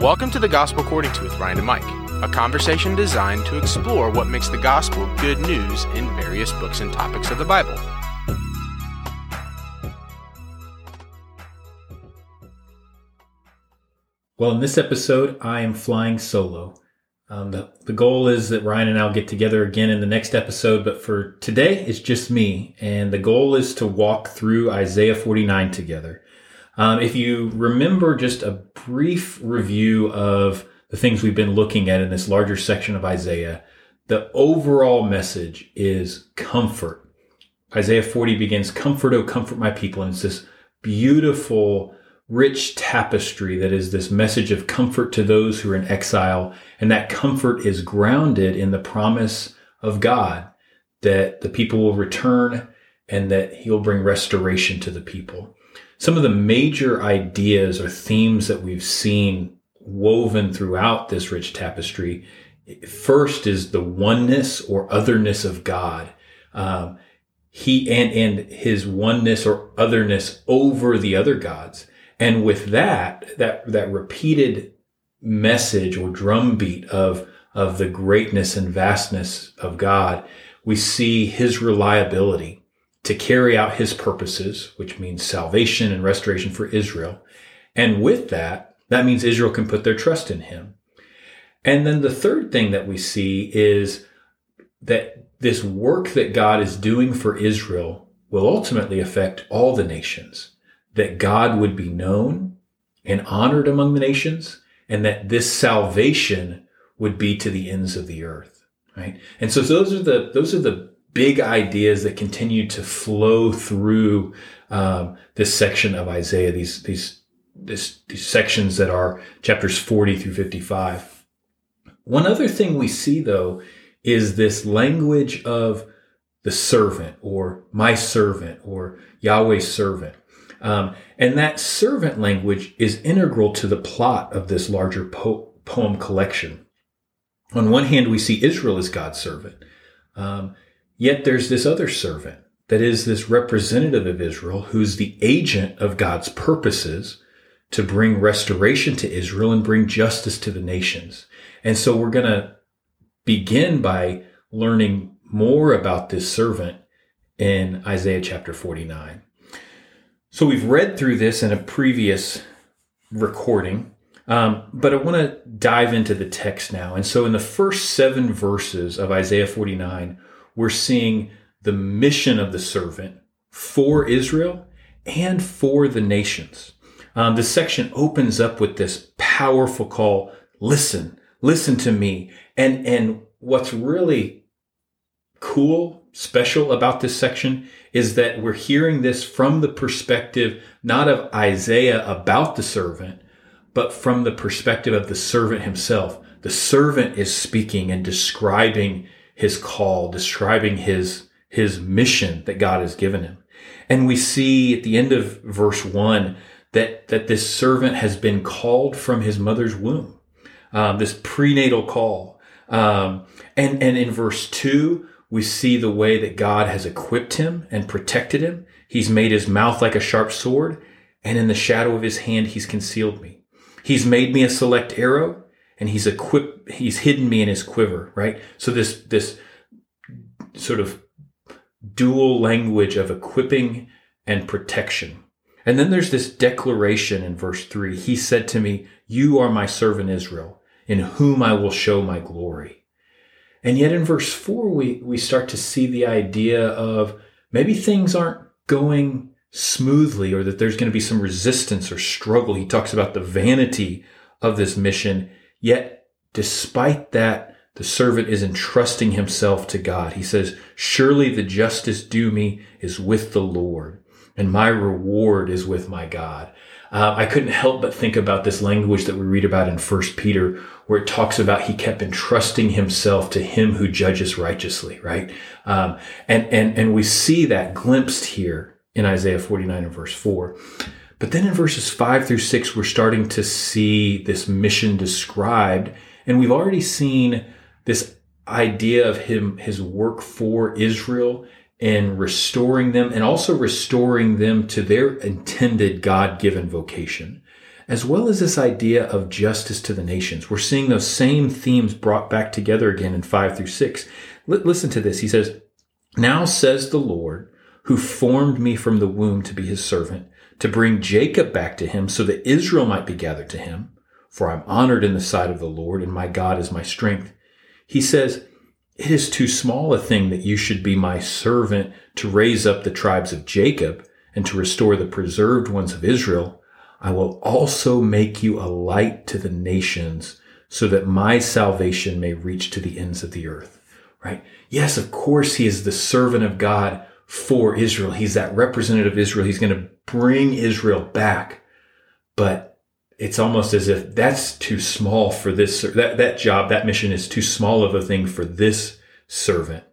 Welcome to the Gospel According to with Ryan and Mike, a conversation designed to explore what makes the gospel good news in various books and topics of the Bible. Well, in this episode, I am flying solo. Um, the, the goal is that Ryan and I'll get together again in the next episode, but for today, it's just me. And the goal is to walk through Isaiah 49 together. Um, if you remember just a brief review of the things we've been looking at in this larger section of Isaiah, the overall message is comfort. Isaiah 40 begins, Comfort, O comfort my people. And it's this beautiful, rich tapestry that is this message of comfort to those who are in exile. And that comfort is grounded in the promise of God that the people will return and that he'll bring restoration to the people some of the major ideas or themes that we've seen woven throughout this rich tapestry first is the oneness or otherness of God. Um, he and and his oneness or otherness over the other gods. And with that, that that repeated message or drumbeat of of the greatness and vastness of God, we see his reliability to carry out his purposes, which means salvation and restoration for Israel. And with that, that means Israel can put their trust in him. And then the third thing that we see is that this work that God is doing for Israel will ultimately affect all the nations, that God would be known and honored among the nations, and that this salvation would be to the ends of the earth. Right. And so those are the, those are the big ideas that continue to flow through um, this section of Isaiah, these, these, this, these sections that are chapters 40 through 55. One other thing we see though is this language of the servant or my servant or Yahweh's servant. Um, and that servant language is integral to the plot of this larger po- poem collection. On one hand, we see Israel as God's servant. Um, Yet there's this other servant that is this representative of Israel who's the agent of God's purposes to bring restoration to Israel and bring justice to the nations. And so we're going to begin by learning more about this servant in Isaiah chapter 49. So we've read through this in a previous recording, um, but I want to dive into the text now. And so in the first seven verses of Isaiah 49, we're seeing the mission of the servant for Israel and for the nations. Um, this section opens up with this powerful call listen, listen to me. And, and what's really cool, special about this section is that we're hearing this from the perspective not of Isaiah about the servant, but from the perspective of the servant himself. The servant is speaking and describing his call, describing his, his mission that God has given him. And we see at the end of verse one that, that this servant has been called from his mother's womb. Um, this prenatal call. Um, and, and in verse two, we see the way that God has equipped him and protected him. He's made his mouth like a sharp sword, and in the shadow of his hand, he's concealed me. He's made me a select arrow and he's equipped, he's hidden me in his quiver, right? So this, this sort of dual language of equipping and protection. And then there's this declaration in verse three. He said to me, you are my servant Israel, in whom I will show my glory. And yet in verse four, we, we start to see the idea of maybe things aren't going smoothly or that there's going to be some resistance or struggle. He talks about the vanity of this mission Yet, despite that, the servant is entrusting himself to God. He says, surely the justice due me is with the Lord and my reward is with my God. Uh, I couldn't help but think about this language that we read about in First Peter, where it talks about he kept entrusting himself to him who judges righteously, right? Um, and and and we see that glimpsed here in Isaiah 49 and verse 4. But then in verses five through six, we're starting to see this mission described. And we've already seen this idea of him, his work for Israel and restoring them and also restoring them to their intended God given vocation. as well as this idea of justice to the nations. We're seeing those same themes brought back together again in 5 through 6. L- listen to this. He says, Now says the Lord, who formed me from the womb to be his servant, to bring Jacob back to him so that Israel might be gathered to him. For I'm honored in the sight of the Lord, and my God is my strength. He says, It is too small a thing that you should be my servant to raise up the tribes of Jacob and to restore the preserved ones of Israel. I will also make you a light to the nations so that my salvation may reach to the ends of the earth. Right? Yes, of course, he is the servant of God for Israel. He's that representative of Israel. He's going to bring Israel back. But it's almost as if that's too small for this that that job that mission is too small of a thing for this servant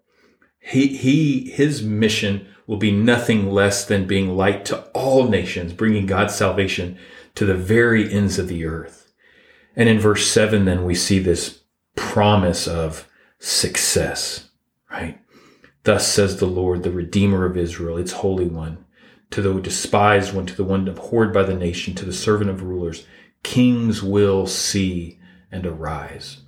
he he his mission will be nothing less than being light to all nations bringing god's salvation to the very ends of the earth and in verse 7 then we see this promise of success right thus says the lord the redeemer of israel its holy one to the despised one to the one abhorred by the nation to the servant of rulers Kings will see and arise.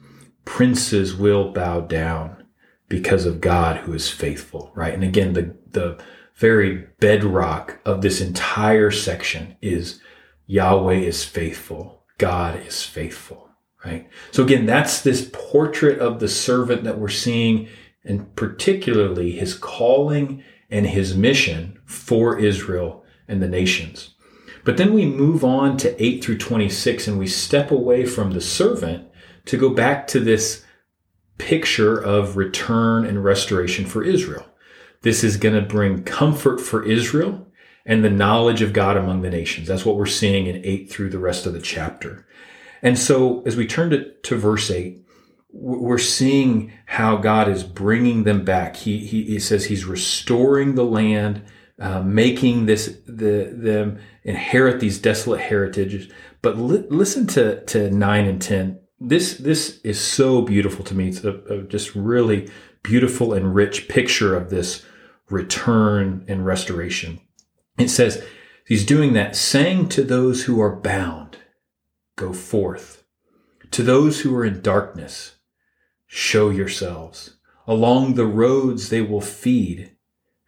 Princes will bow down because of God who is faithful, right? And again, the, the very bedrock of this entire section is Yahweh is faithful. God is faithful, right? So again, that's this portrait of the servant that we're seeing and particularly his calling and his mission for Israel and the nations. But then we move on to 8 through 26 and we step away from the servant to go back to this picture of return and restoration for Israel. This is going to bring comfort for Israel and the knowledge of God among the nations. That's what we're seeing in 8 through the rest of the chapter. And so as we turn to, to verse 8, we're seeing how God is bringing them back. He, he, he says he's restoring the land uh, making this the them inherit these desolate heritages. But li- listen to to nine and ten. This this is so beautiful to me. It's a, a just really beautiful and rich picture of this return and restoration. It says he's doing that, saying to those who are bound, "Go forth." To those who are in darkness, show yourselves. Along the roads they will feed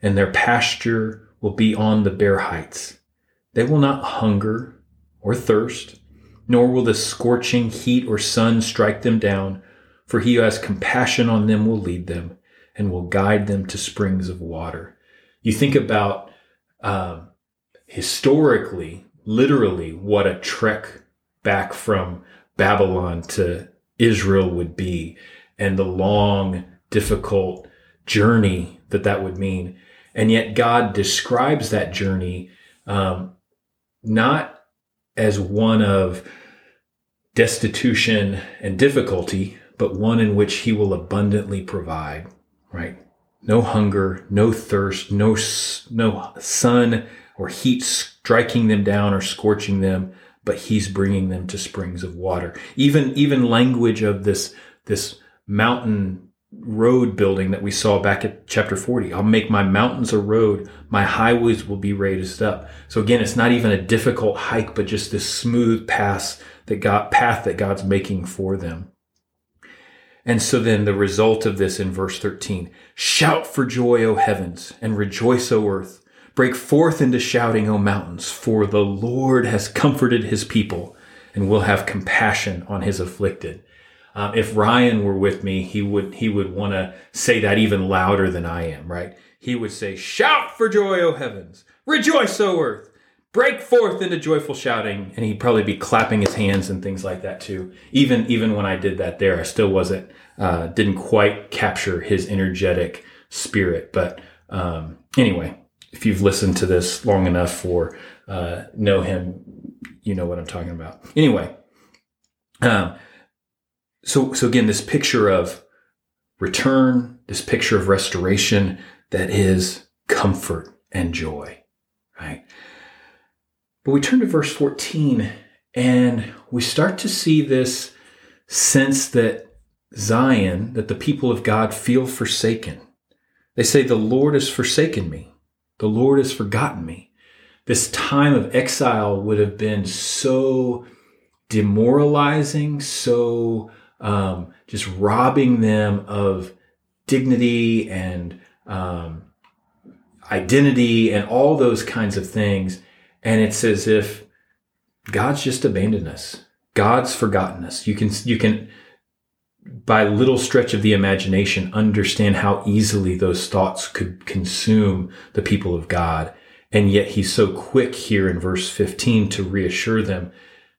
and their pasture will be on the bare heights. They will not hunger or thirst, nor will the scorching heat or sun strike them down, for he who has compassion on them will lead them and will guide them to springs of water. You think about um, historically, literally, what a trek back from Babylon to Israel would be, and the long, difficult journey that that would mean. And yet God describes that journey um, not as one of destitution and difficulty, but one in which he will abundantly provide, right? No hunger, no thirst, no, no sun or heat striking them down or scorching them, but he's bringing them to springs of water. Even, even language of this, this mountain road building that we saw back at chapter 40. I'll make my mountains a road. My highways will be raised up. So again, it's not even a difficult hike, but just this smooth path that God, path that God's making for them. And so then the result of this in verse 13, shout for joy, O heavens, and rejoice, O earth. Break forth into shouting, O mountains, for the Lord has comforted his people and will have compassion on his afflicted. Um, if Ryan were with me, he would he would want to say that even louder than I am, right? He would say, "Shout for joy, O heavens! Rejoice, O earth! Break forth into joyful shouting!" And he'd probably be clapping his hands and things like that too. Even even when I did that there, I still wasn't uh, didn't quite capture his energetic spirit. But um, anyway, if you've listened to this long enough for uh, know him, you know what I'm talking about. Anyway. Um, so so again this picture of return this picture of restoration that is comfort and joy right? But we turn to verse 14 and we start to see this sense that zion that the people of god feel forsaken. They say the lord has forsaken me. The lord has forgotten me. This time of exile would have been so demoralizing, so um, just robbing them of dignity and um, identity and all those kinds of things. And it's as if God's just abandoned us. God's forgotten us. You can, you can, by little stretch of the imagination, understand how easily those thoughts could consume the people of God. And yet he's so quick here in verse 15 to reassure them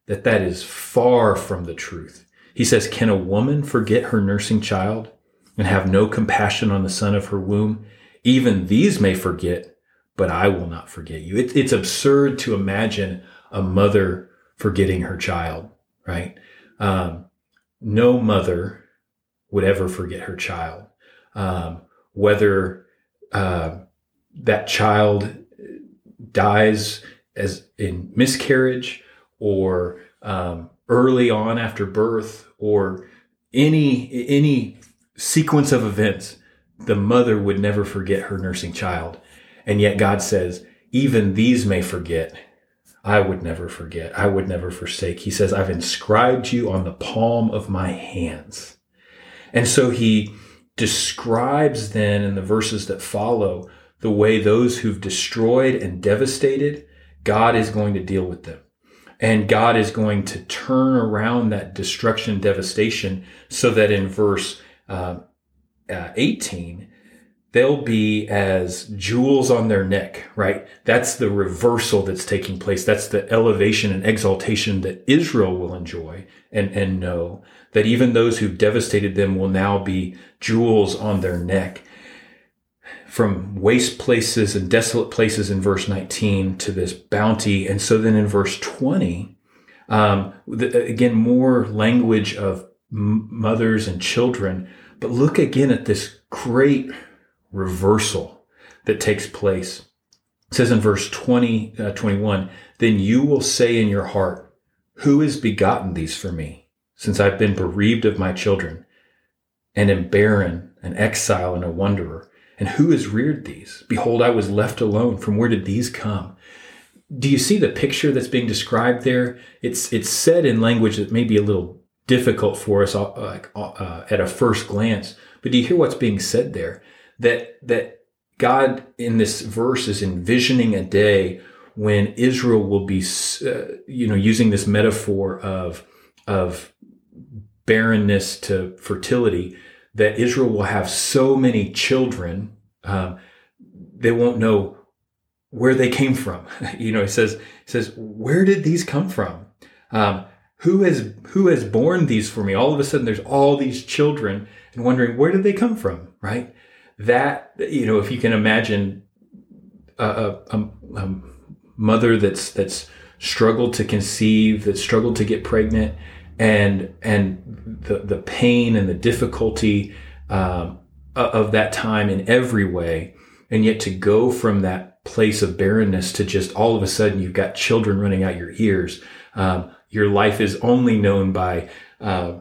that that is far from the truth. He says, Can a woman forget her nursing child and have no compassion on the son of her womb? Even these may forget, but I will not forget you. It, it's absurd to imagine a mother forgetting her child, right? Um, no mother would ever forget her child. Um, whether uh, that child dies as in miscarriage or um, early on after birth or any any sequence of events the mother would never forget her nursing child. And yet god says even these may forget. I would never forget. I would never forsake. He says i've inscribed you on the palm of my hands. And so he describes then in the verses that follow the way those who've destroyed and devastated, God is going to deal with them. And God is going to turn around that destruction, devastation, so that in verse uh, uh, 18, they'll be as jewels on their neck, right? That's the reversal that's taking place. That's the elevation and exaltation that Israel will enjoy and, and know that even those who've devastated them will now be jewels on their neck from waste places and desolate places in verse 19 to this bounty. And so then in verse 20, um, the, again, more language of m- mothers and children. But look again at this great reversal that takes place. It says in verse 20, uh, 21, then you will say in your heart, who has begotten these for me since I've been bereaved of my children and am barren, an exile and a wanderer? And who has reared these? Behold, I was left alone. From where did these come? Do you see the picture that's being described there? It's it's said in language that may be a little difficult for us uh, uh, at a first glance, but do you hear what's being said there? That that God in this verse is envisioning a day when Israel will be, uh, you know, using this metaphor of of barrenness to fertility that Israel will have so many children, um, they won't know where they came from. you know, it says, says, where did these come from? Um, who has who has born these for me? All of a sudden, there's all these children, and wondering where did they come from, right? That you know, if you can imagine a, a, a mother that's that's struggled to conceive, that struggled to get pregnant, and and the the pain and the difficulty um, of that time in every way, and yet to go from that place of barrenness to just all of a sudden you've got children running out your ears. Um, your life is only known by uh,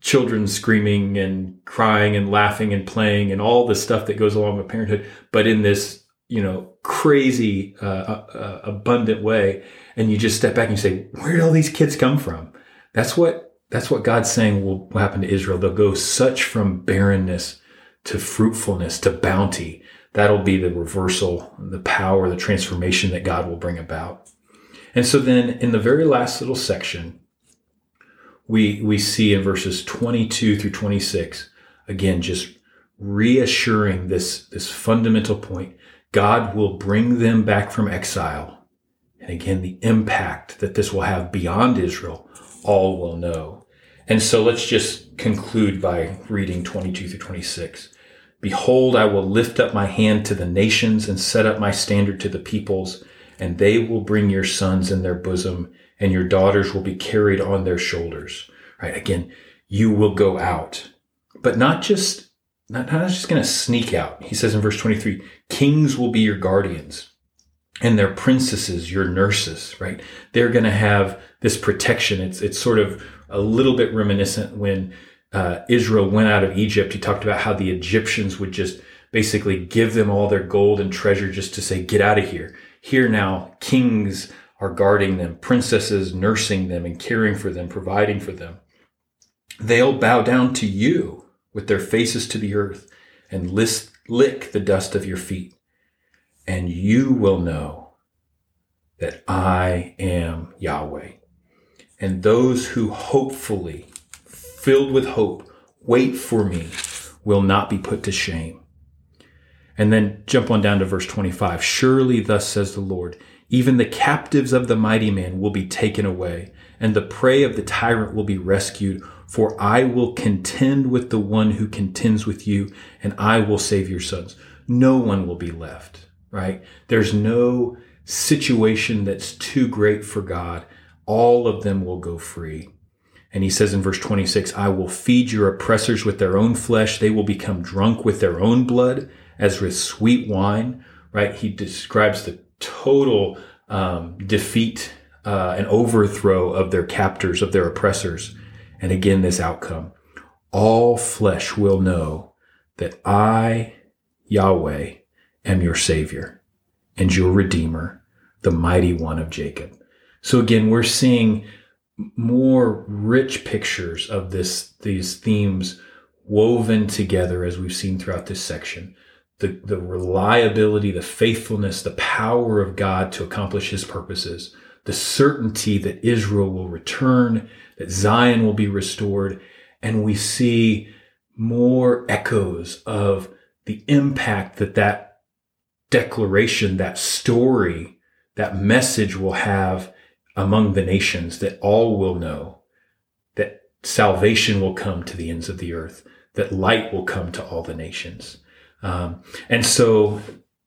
children screaming and crying and laughing and playing and all the stuff that goes along with parenthood, but in this you know crazy uh, uh, uh abundant way, and you just step back and you say, where did all these kids come from? That's what that's what God's saying will, happen to Israel. They'll go such from barrenness to fruitfulness to bounty. That'll be the reversal, the power, the transformation that God will bring about. And so then in the very last little section, we we see in verses 22 through 26, again, just reassuring this, this fundamental point. God will bring them back from exile. And again, the impact that this will have beyond Israel all will know. And so let's just conclude by reading 22 through 26. Behold, I will lift up my hand to the nations and set up my standard to the peoples, and they will bring your sons in their bosom, and your daughters will be carried on their shoulders. Right? Again, you will go out, but not just, not, not just going to sneak out. He says in verse 23, kings will be your guardians and their princesses, your nurses, right? They're going to have this protection. It's, it's sort of a little bit reminiscent when uh, Israel went out of Egypt. He talked about how the Egyptians would just basically give them all their gold and treasure just to say, get out of here. Here now, kings are guarding them, princesses nursing them and caring for them, providing for them. They'll bow down to you with their faces to the earth and list, lick the dust of your feet. And you will know that I am Yahweh. And those who hopefully, filled with hope, wait for me will not be put to shame. And then jump on down to verse 25. Surely thus says the Lord, even the captives of the mighty man will be taken away, and the prey of the tyrant will be rescued. For I will contend with the one who contends with you, and I will save your sons. No one will be left, right? There's no situation that's too great for God. All of them will go free. And he says in verse 26, I will feed your oppressors with their own flesh. They will become drunk with their own blood as with sweet wine, right? He describes the total um, defeat uh, and overthrow of their captors, of their oppressors. And again, this outcome all flesh will know that I, Yahweh, am your Savior and your Redeemer, the mighty one of Jacob. So again, we're seeing more rich pictures of this, these themes woven together as we've seen throughout this section the, the reliability, the faithfulness, the power of God to accomplish his purposes, the certainty that Israel will return, that Zion will be restored. And we see more echoes of the impact that that declaration, that story, that message will have among the nations that all will know that salvation will come to the ends of the earth, that light will come to all the nations. Um, and so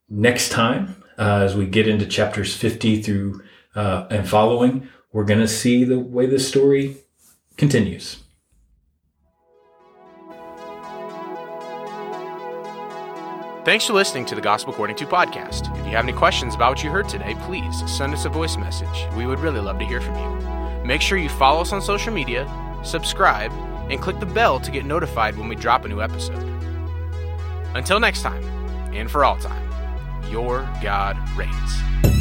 next time, uh, as we get into chapters 50 through uh, and following, we're going to see the way the story continues. Thanks for listening to the Gospel According to podcast. If you have any questions about what you heard today, please send us a voice message. We would really love to hear from you. Make sure you follow us on social media, subscribe, and click the bell to get notified when we drop a new episode. Until next time, and for all time, your God reigns.